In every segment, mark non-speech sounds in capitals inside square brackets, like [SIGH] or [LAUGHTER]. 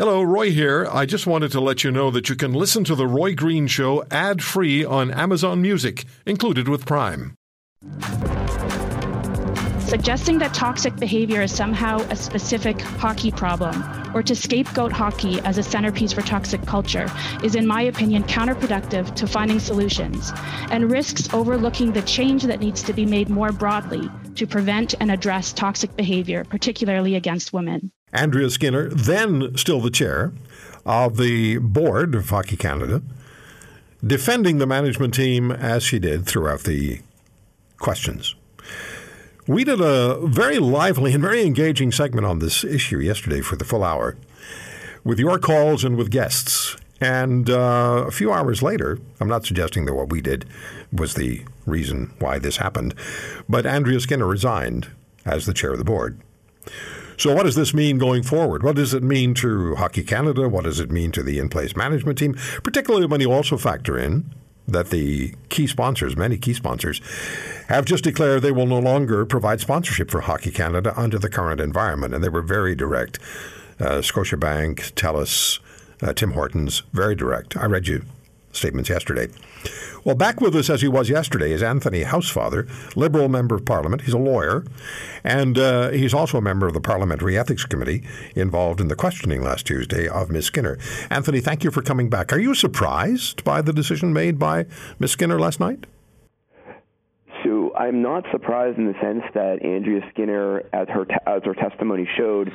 Hello, Roy here. I just wanted to let you know that you can listen to The Roy Green Show ad free on Amazon Music, included with Prime. Suggesting that toxic behavior is somehow a specific hockey problem or to scapegoat hockey as a centerpiece for toxic culture is, in my opinion, counterproductive to finding solutions and risks overlooking the change that needs to be made more broadly to prevent and address toxic behavior, particularly against women. Andrea Skinner, then still the chair of the board of Hockey Canada, defending the management team as she did throughout the questions. We did a very lively and very engaging segment on this issue yesterday for the full hour with your calls and with guests. And uh, a few hours later, I'm not suggesting that what we did was the reason why this happened, but Andrea Skinner resigned as the chair of the board. So, what does this mean going forward? What does it mean to Hockey Canada? What does it mean to the in place management team? Particularly when you also factor in that the key sponsors, many key sponsors, have just declared they will no longer provide sponsorship for Hockey Canada under the current environment. And they were very direct. Uh, Scotiabank, TELUS, uh, Tim Hortons, very direct. I read you statements yesterday. Well, back with us as he was yesterday is Anthony Housefather, Liberal Member of Parliament. He's a lawyer, and uh, he's also a member of the Parliamentary Ethics Committee involved in the questioning last Tuesday of Ms. Skinner. Anthony, thank you for coming back. Are you surprised by the decision made by Ms. Skinner last night? So I'm not surprised in the sense that Andrea Skinner, as her as her testimony showed,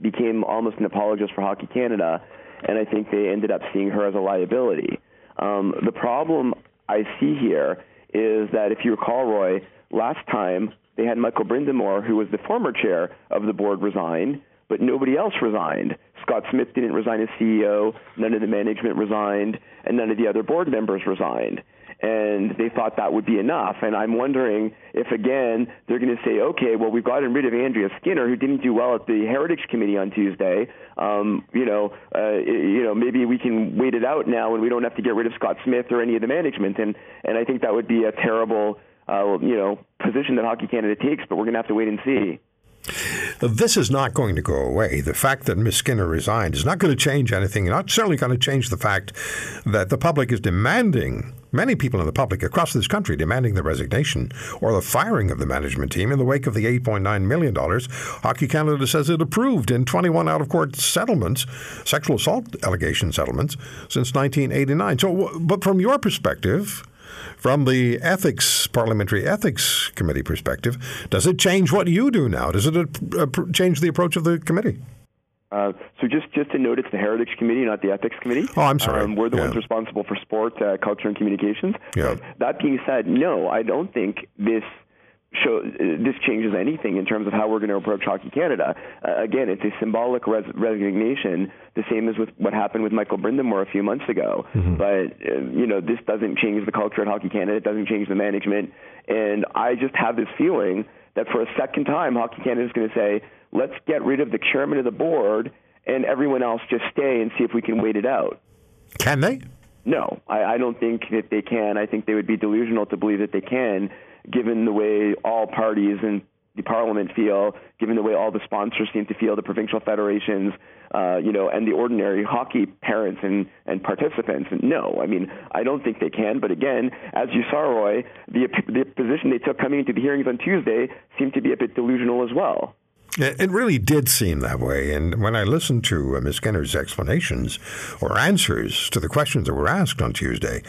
became almost an apologist for Hockey Canada, and I think they ended up seeing her as a liability. Um, the problem I see here is that if you recall, Roy, last time they had Michael Brind'Amour, who was the former chair of the board, resign, but nobody else resigned. Scott Smith didn't resign as CEO, none of the management resigned, and none of the other board members resigned and they thought that would be enough. And I'm wondering if again they're going to say, okay, well we've gotten rid of Andrea Skinner, who didn't do well at the Heritage Committee on Tuesday. Um, you know, uh, you know, maybe we can wait it out now, and we don't have to get rid of Scott Smith or any of the management. And and I think that would be a terrible, uh, you know, position that Hockey Canada takes. But we're going to have to wait and see. This is not going to go away. The fact that Ms. Skinner resigned is not going to change anything. Not certainly going to change the fact that the public is demanding, many people in the public across this country demanding the resignation or the firing of the management team in the wake of the $8.9 million Hockey Canada says it approved in 21 out of court settlements, sexual assault allegation settlements, since 1989. So, but from your perspective, from the ethics parliamentary ethics committee perspective, does it change what you do now? Does it uh, change the approach of the committee? Uh, so just just to note, it's the Heritage Committee, not the Ethics Committee. Oh, I'm sorry. Um, we're the yeah. ones responsible for sport, uh, culture, and communications. Yeah. But that being said, no, I don't think this show this changes anything in terms of how we're going to approach Hockey Canada. Uh, again, it's a symbolic res- resignation, the same as with what happened with Michael Brind'Amour a few months ago. Mm-hmm. But uh, you know, this doesn't change the culture at Hockey Canada. It doesn't change the management, and I just have this feeling that for a second time, Hockey Canada is going to say, "Let's get rid of the chairman of the board." And everyone else just stay and see if we can wait it out. Can they? No, I, I don't think that they can. I think they would be delusional to believe that they can given the way all parties in the parliament feel, given the way all the sponsors seem to feel, the provincial federations, uh, you know, and the ordinary hockey parents and, and participants. And no, I mean, I don't think they can. But again, as you saw, Roy, the, the position they took coming into the hearings on Tuesday seemed to be a bit delusional as well. It really did seem that way. And when I listened to uh, Ms. Skinner's explanations or answers to the questions that were asked on Tuesday,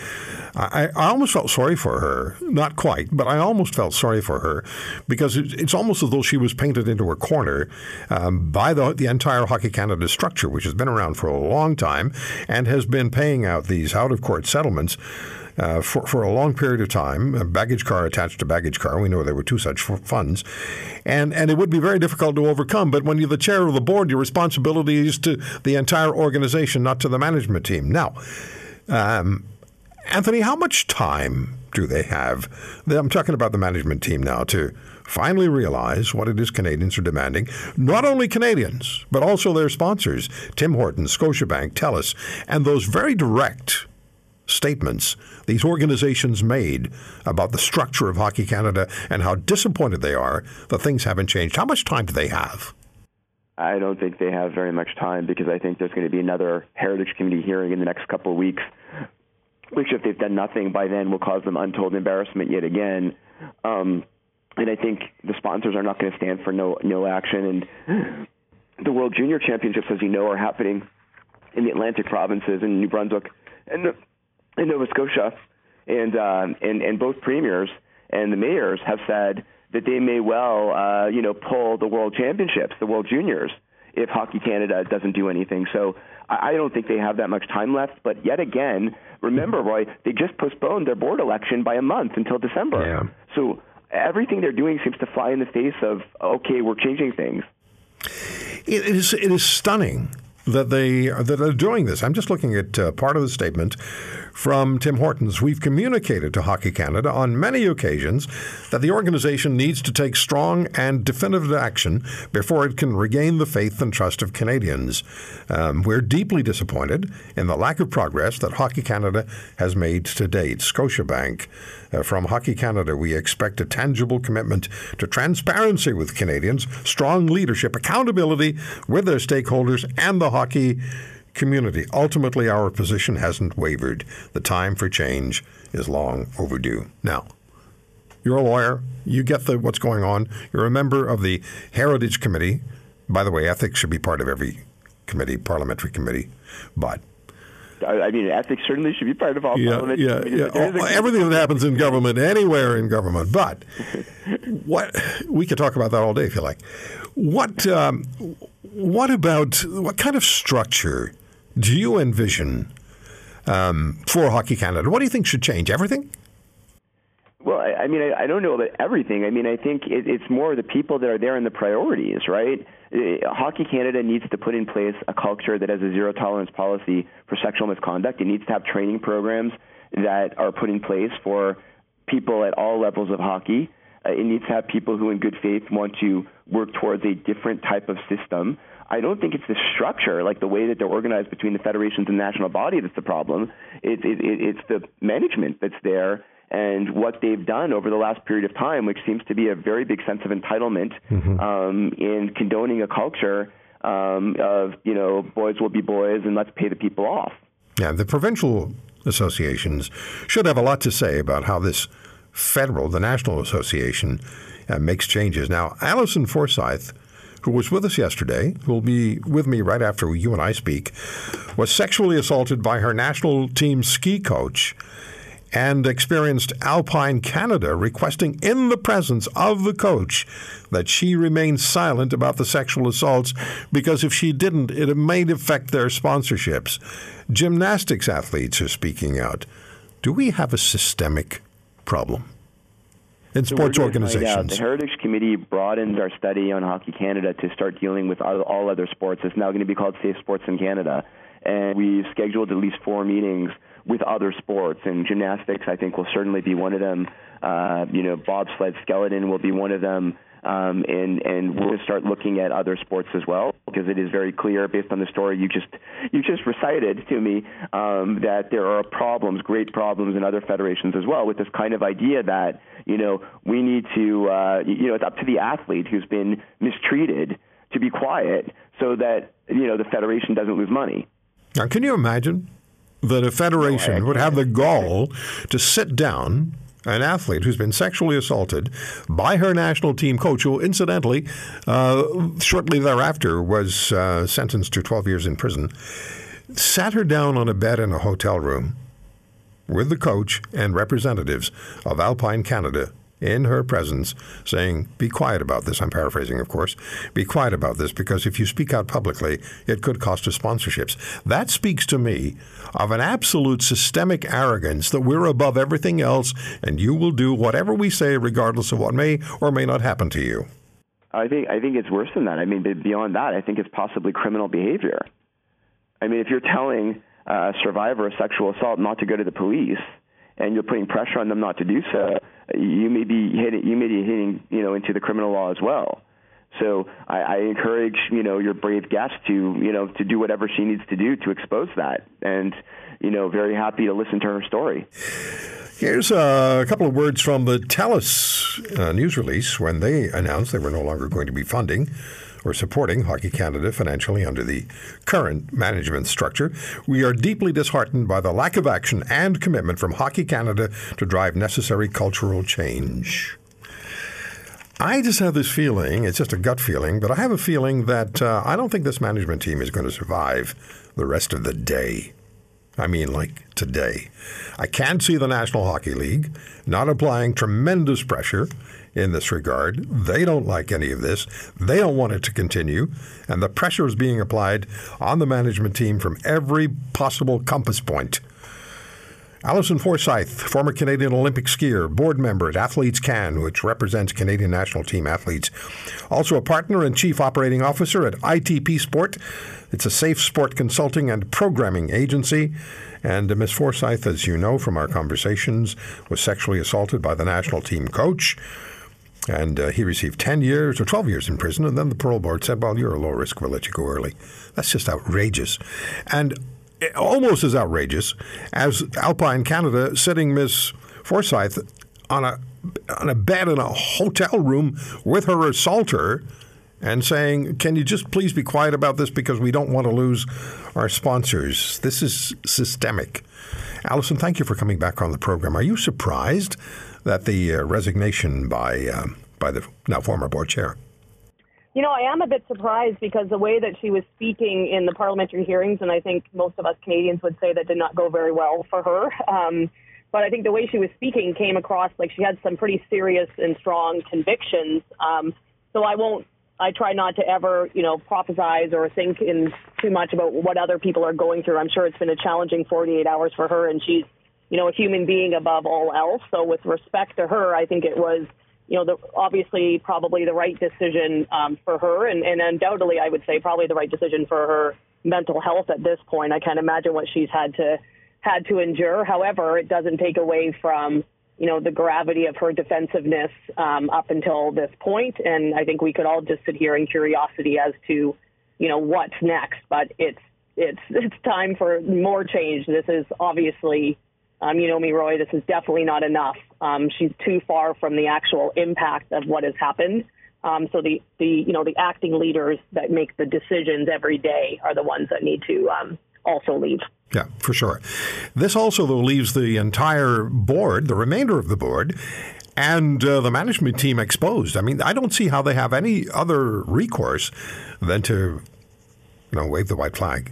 I, I, almost felt sorry for her. Not quite, but I almost felt sorry for her because it's almost as though she was painted into a corner um, by the, the entire Hockey Canada structure, which has been around for a long time and has been paying out these out of court settlements uh, for, for a long period of time, a baggage car attached to baggage car. We know there were two such funds. And, and it would be very difficult to overcome. But when you're the chair of the board, your responsibility is to the entire organization, not to the management team. Now, um, Anthony, how much time do they have? I'm talking about the management team now to finally realize what it is Canadians are demanding. Not only Canadians, but also their sponsors, Tim Hortons, Scotiabank, TELUS, and those very direct statements these organizations made about the structure of Hockey Canada and how disappointed they are that things haven't changed. How much time do they have? I don't think they have very much time because I think there's going to be another Heritage Committee hearing in the next couple of weeks, which, if they've done nothing by then, will cause them untold embarrassment yet again. Um, and I think the sponsors are not going to stand for no no action. And the World Junior Championships, as you know, are happening in the Atlantic provinces in New Brunswick and, and Nova Scotia, and uh, and and both premiers and the mayors have said that they may well, uh, you know, pull the World Championships, the World Juniors, if Hockey Canada doesn't do anything. So I don't think they have that much time left. But yet again, remember, Roy, they just postponed their board election by a month until December. Yeah. So everything they're doing seems to fly in the face of, okay, we're changing things. It is, it is stunning that they that are doing this. I'm just looking at uh, part of the statement from Tim Hortons. We've communicated to Hockey Canada on many occasions that the organization needs to take strong and definitive action before it can regain the faith and trust of Canadians. Um, we're deeply disappointed in the lack of progress that Hockey Canada has made to date. Scotiabank. Uh, from Hockey Canada, we expect a tangible commitment to transparency with Canadians, strong leadership, accountability with their stakeholders, and the hockey community. Ultimately, our position hasn't wavered. The time for change is long overdue. Now, you're a lawyer. You get the, what's going on. You're a member of the Heritage Committee. By the way, ethics should be part of every committee, parliamentary committee. But I mean, ethics certainly should be part of all yeah, parliament. Yeah, yeah. Everything that happens in government, anywhere in government. But [LAUGHS] what we could talk about that all day if you like. What um, what about what kind of structure do you envision um, for Hockey Canada? What do you think should change? Everything? Well, I, I mean, I, I don't know about everything. I mean, I think it, it's more the people that are there and the priorities, right? Uh, Hockey Canada needs to put in place a culture that has a zero tolerance policy for sexual misconduct. It needs to have training programs that are put in place for people at all levels of hockey. Uh, it needs to have people who, in good faith, want to work towards a different type of system. I don't think it's the structure, like the way that they're organized between the federations and national body, that's the problem. It, it, it, it's the management that's there and what they've done over the last period of time, which seems to be a very big sense of entitlement mm-hmm. um, in condoning a culture um, of, you know, boys will be boys and let's pay the people off. Yeah, the provincial associations should have a lot to say about how this federal, the National Association, uh, makes changes. Now, Allison Forsyth, who was with us yesterday, who will be with me right after you and I speak, was sexually assaulted by her national team ski coach and experienced Alpine Canada requesting in the presence of the coach that she remain silent about the sexual assaults because if she didn't, it might affect their sponsorships. Gymnastics athletes are speaking out. Do we have a systemic problem? In so sports organizations. The Heritage Committee broadened our study on Hockey Canada to start dealing with all other sports. It's now going to be called Safe Sports in Canada. And we've scheduled at least four meetings with other sports, and gymnastics, I think, will certainly be one of them. Uh, you know, bobsled skeleton will be one of them. Um, and and we're going to start looking at other sports as well because it is very clear based on the story you just you just recited to me um, that there are problems, great problems in other federations as well with this kind of idea that you know we need to uh, you know it's up to the athlete who's been mistreated to be quiet so that you know the federation doesn't lose money. Now, can you imagine that a federation no, would have the gall to sit down an athlete who's been sexually assaulted by her national team coach, who incidentally, uh, shortly thereafter, was uh, sentenced to 12 years in prison, sat her down on a bed in a hotel room with the coach and representatives of Alpine Canada in her presence saying, Be quiet about this. I'm paraphrasing, of course. Be quiet about this because if you speak out publicly, it could cost us sponsorships. That speaks to me of an absolute systemic arrogance that we're above everything else and you will do whatever we say regardless of what may or may not happen to you. I think I think it's worse than that. I mean, beyond that, I think it's possibly criminal behavior. I mean, if you're telling a survivor of sexual assault not to go to the police, and you're putting pressure on them not to do so, you may be hitting, you may be hitting, you know, into the criminal law as well. So I, I encourage, you know, your brave guest to, you know, to do whatever she needs to do to expose that. And, you know, very happy to listen to her story. Here's a couple of words from the TELUS uh, news release when they announced they were no longer going to be funding or supporting Hockey Canada financially under the current management structure. We are deeply disheartened by the lack of action and commitment from Hockey Canada to drive necessary cultural change. I just have this feeling, it's just a gut feeling, but I have a feeling that uh, I don't think this management team is going to survive the rest of the day. I mean, like today. I can't see the National Hockey League not applying tremendous pressure in this regard. They don't like any of this. They don't want it to continue. And the pressure is being applied on the management team from every possible compass point. Allison Forsyth, former Canadian Olympic skier, board member at AthletesCAN, which represents Canadian national team athletes. Also a partner and chief operating officer at ITP Sport. It's a safe sport consulting and programming agency. And Ms. Forsyth, as you know from our conversations, was sexually assaulted by the national team coach. And uh, he received 10 years or 12 years in prison. And then the parole board said, well, you're a low risk. We'll let you go early. That's just outrageous. And almost as outrageous as Alpine Canada sitting Miss Forsyth on a on a bed in a hotel room with her assaulter and saying, "Can you just please be quiet about this because we don't want to lose our sponsors." This is systemic. Allison, thank you for coming back on the program. Are you surprised that the uh, resignation by uh, by the now former board chair? You know, I am a bit surprised because the way that she was speaking in the parliamentary hearings, and I think most of us Canadians would say that did not go very well for her. Um, but I think the way she was speaking came across like she had some pretty serious and strong convictions. Um, so I won't. I try not to ever, you know, prophesize or think in too much about what other people are going through. I'm sure it's been a challenging 48 hours for her, and she's, you know, a human being above all else. So with respect to her, I think it was you know, the, obviously probably the right decision um, for her, and, and undoubtedly, I would say probably the right decision for her mental health at this point. I can't imagine what she's had to had to endure. However, it doesn't take away from you know the gravity of her defensiveness um, up until this point, and I think we could all just sit here in curiosity as to you know what's next. But it's it's [LAUGHS] it's time for more change. This is obviously um, you know me, Roy, this is definitely not enough. Um, she's too far from the actual impact of what has happened. Um, so the, the, you know, the acting leaders that make the decisions every day are the ones that need to um, also leave. Yeah, for sure. This also, though, leaves the entire board, the remainder of the board, and uh, the management team exposed. I mean, I don't see how they have any other recourse than to, you know, wave the white flag.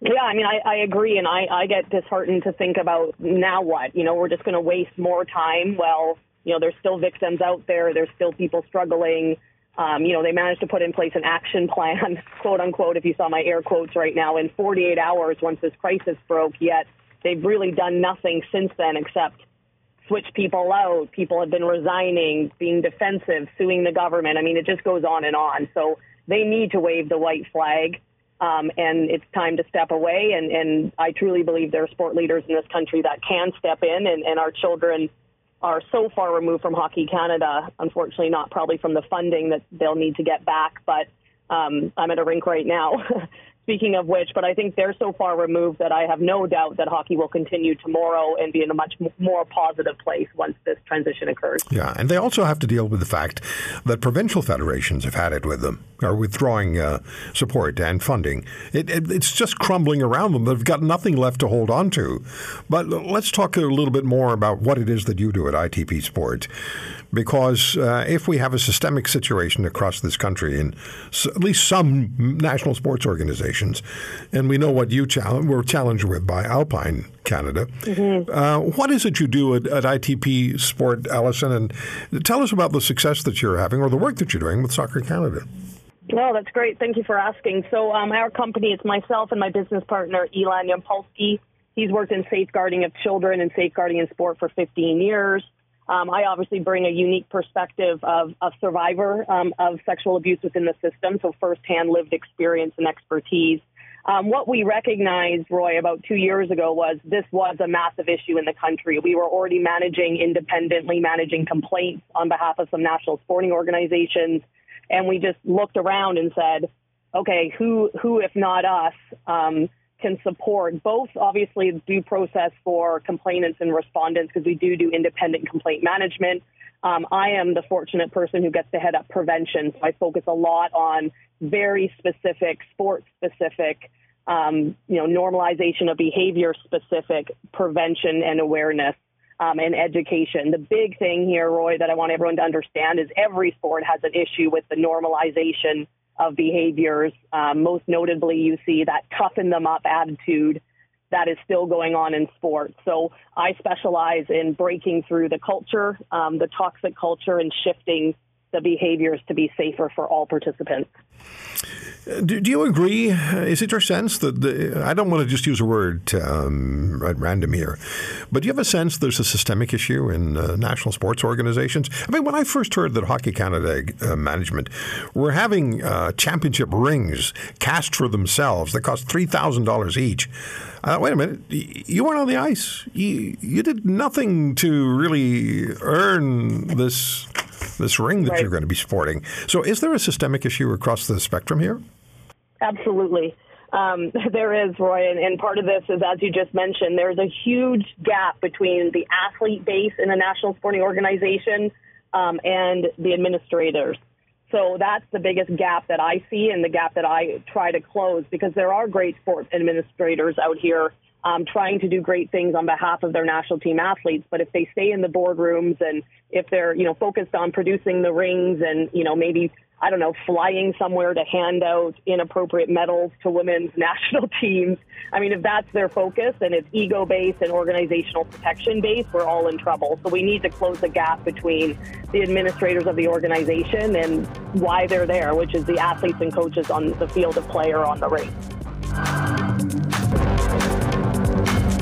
Yeah, I mean, I, I agree, and I, I get disheartened to think about now what? You know, we're just going to waste more time. Well, you know, there's still victims out there. There's still people struggling. Um, you know, they managed to put in place an action plan, [LAUGHS] quote unquote, if you saw my air quotes right now, in 48 hours once this crisis broke. Yet they've really done nothing since then except switch people out. People have been resigning, being defensive, suing the government. I mean, it just goes on and on. So they need to wave the white flag. Um, and it's time to step away. And, and I truly believe there are sport leaders in this country that can step in, and, and our children are so far removed from Hockey Canada, unfortunately, not probably from the funding that they'll need to get back. But um, I'm at a rink right now [LAUGHS] Speaking of which, but I think they're so far removed that I have no doubt that hockey will continue tomorrow and be in a much more positive place once this transition occurs. Yeah, and they also have to deal with the fact that provincial federations have had it with them, are withdrawing uh, support and funding. It, it, it's just crumbling around them. They've got nothing left to hold on to. But let's talk a little bit more about what it is that you do at ITP Sport because uh, if we have a systemic situation across this country in at least some national sports organizations, and we know what you challenge, were challenged with by Alpine Canada, mm-hmm. uh, what is it you do at, at, ITP Sport, Allison? And tell us about the success that you're having or the work that you're doing with Soccer Canada. Well, that's great. Thank you for asking. So, um, our company, it's myself and my business partner, Elan Yampolsky. He's worked in safeguarding of children and safeguarding in sport for 15 years. Um, I obviously bring a unique perspective of a survivor um, of sexual abuse within the system, so firsthand lived experience and expertise. Um, what we recognized, Roy, about two years ago was this was a massive issue in the country. We were already managing independently, managing complaints on behalf of some national sporting organizations, and we just looked around and said, okay, who, who if not us, um, can support both obviously due process for complainants and respondents because we do do independent complaint management, Um, I am the fortunate person who gets to head up prevention, so I focus a lot on very specific, sport specific, um, you know, normalization of behavior specific prevention and awareness. Um, and education. The big thing here, Roy, that I want everyone to understand is every sport has an issue with the normalization of behaviors. Um, most notably, you see that toughen them up attitude that is still going on in sports. So I specialize in breaking through the culture, um, the toxic culture, and shifting the behaviors to be safer for all participants. Do, do you agree? Is it your sense that the, I don't want to just use a word um, at random here, but do you have a sense there's a systemic issue in uh, national sports organizations? I mean, when I first heard that Hockey Canada uh, management were having uh, championship rings cast for themselves that cost three thousand dollars each, uh, wait a minute, you weren't on the ice. You, you did nothing to really earn this this ring that right. you're going to be sporting. So, is there a systemic issue across the spectrum here? Absolutely. Um, [LAUGHS] there is, Roy, and, and, part of this is, as you just mentioned, there's a huge gap between the athlete base in a national sporting organization um, and the administrators. So that's the biggest gap that I see and the gap that I try to close because there are great sports administrators out here um, trying to do great things on behalf of their national team athletes. But if they stay in the boardrooms and if they're, you know, focused on producing the rings and, you know, maybe I don't know, flying somewhere to hand out inappropriate medals to women's [LAUGHS] national teams. I mean, if that's their focus and it's ego based and organizational protection based, we're all in trouble. So we need to close the gap between the administrators of the organization and why they're there, which is the athletes and coaches on the field of play or on the rink.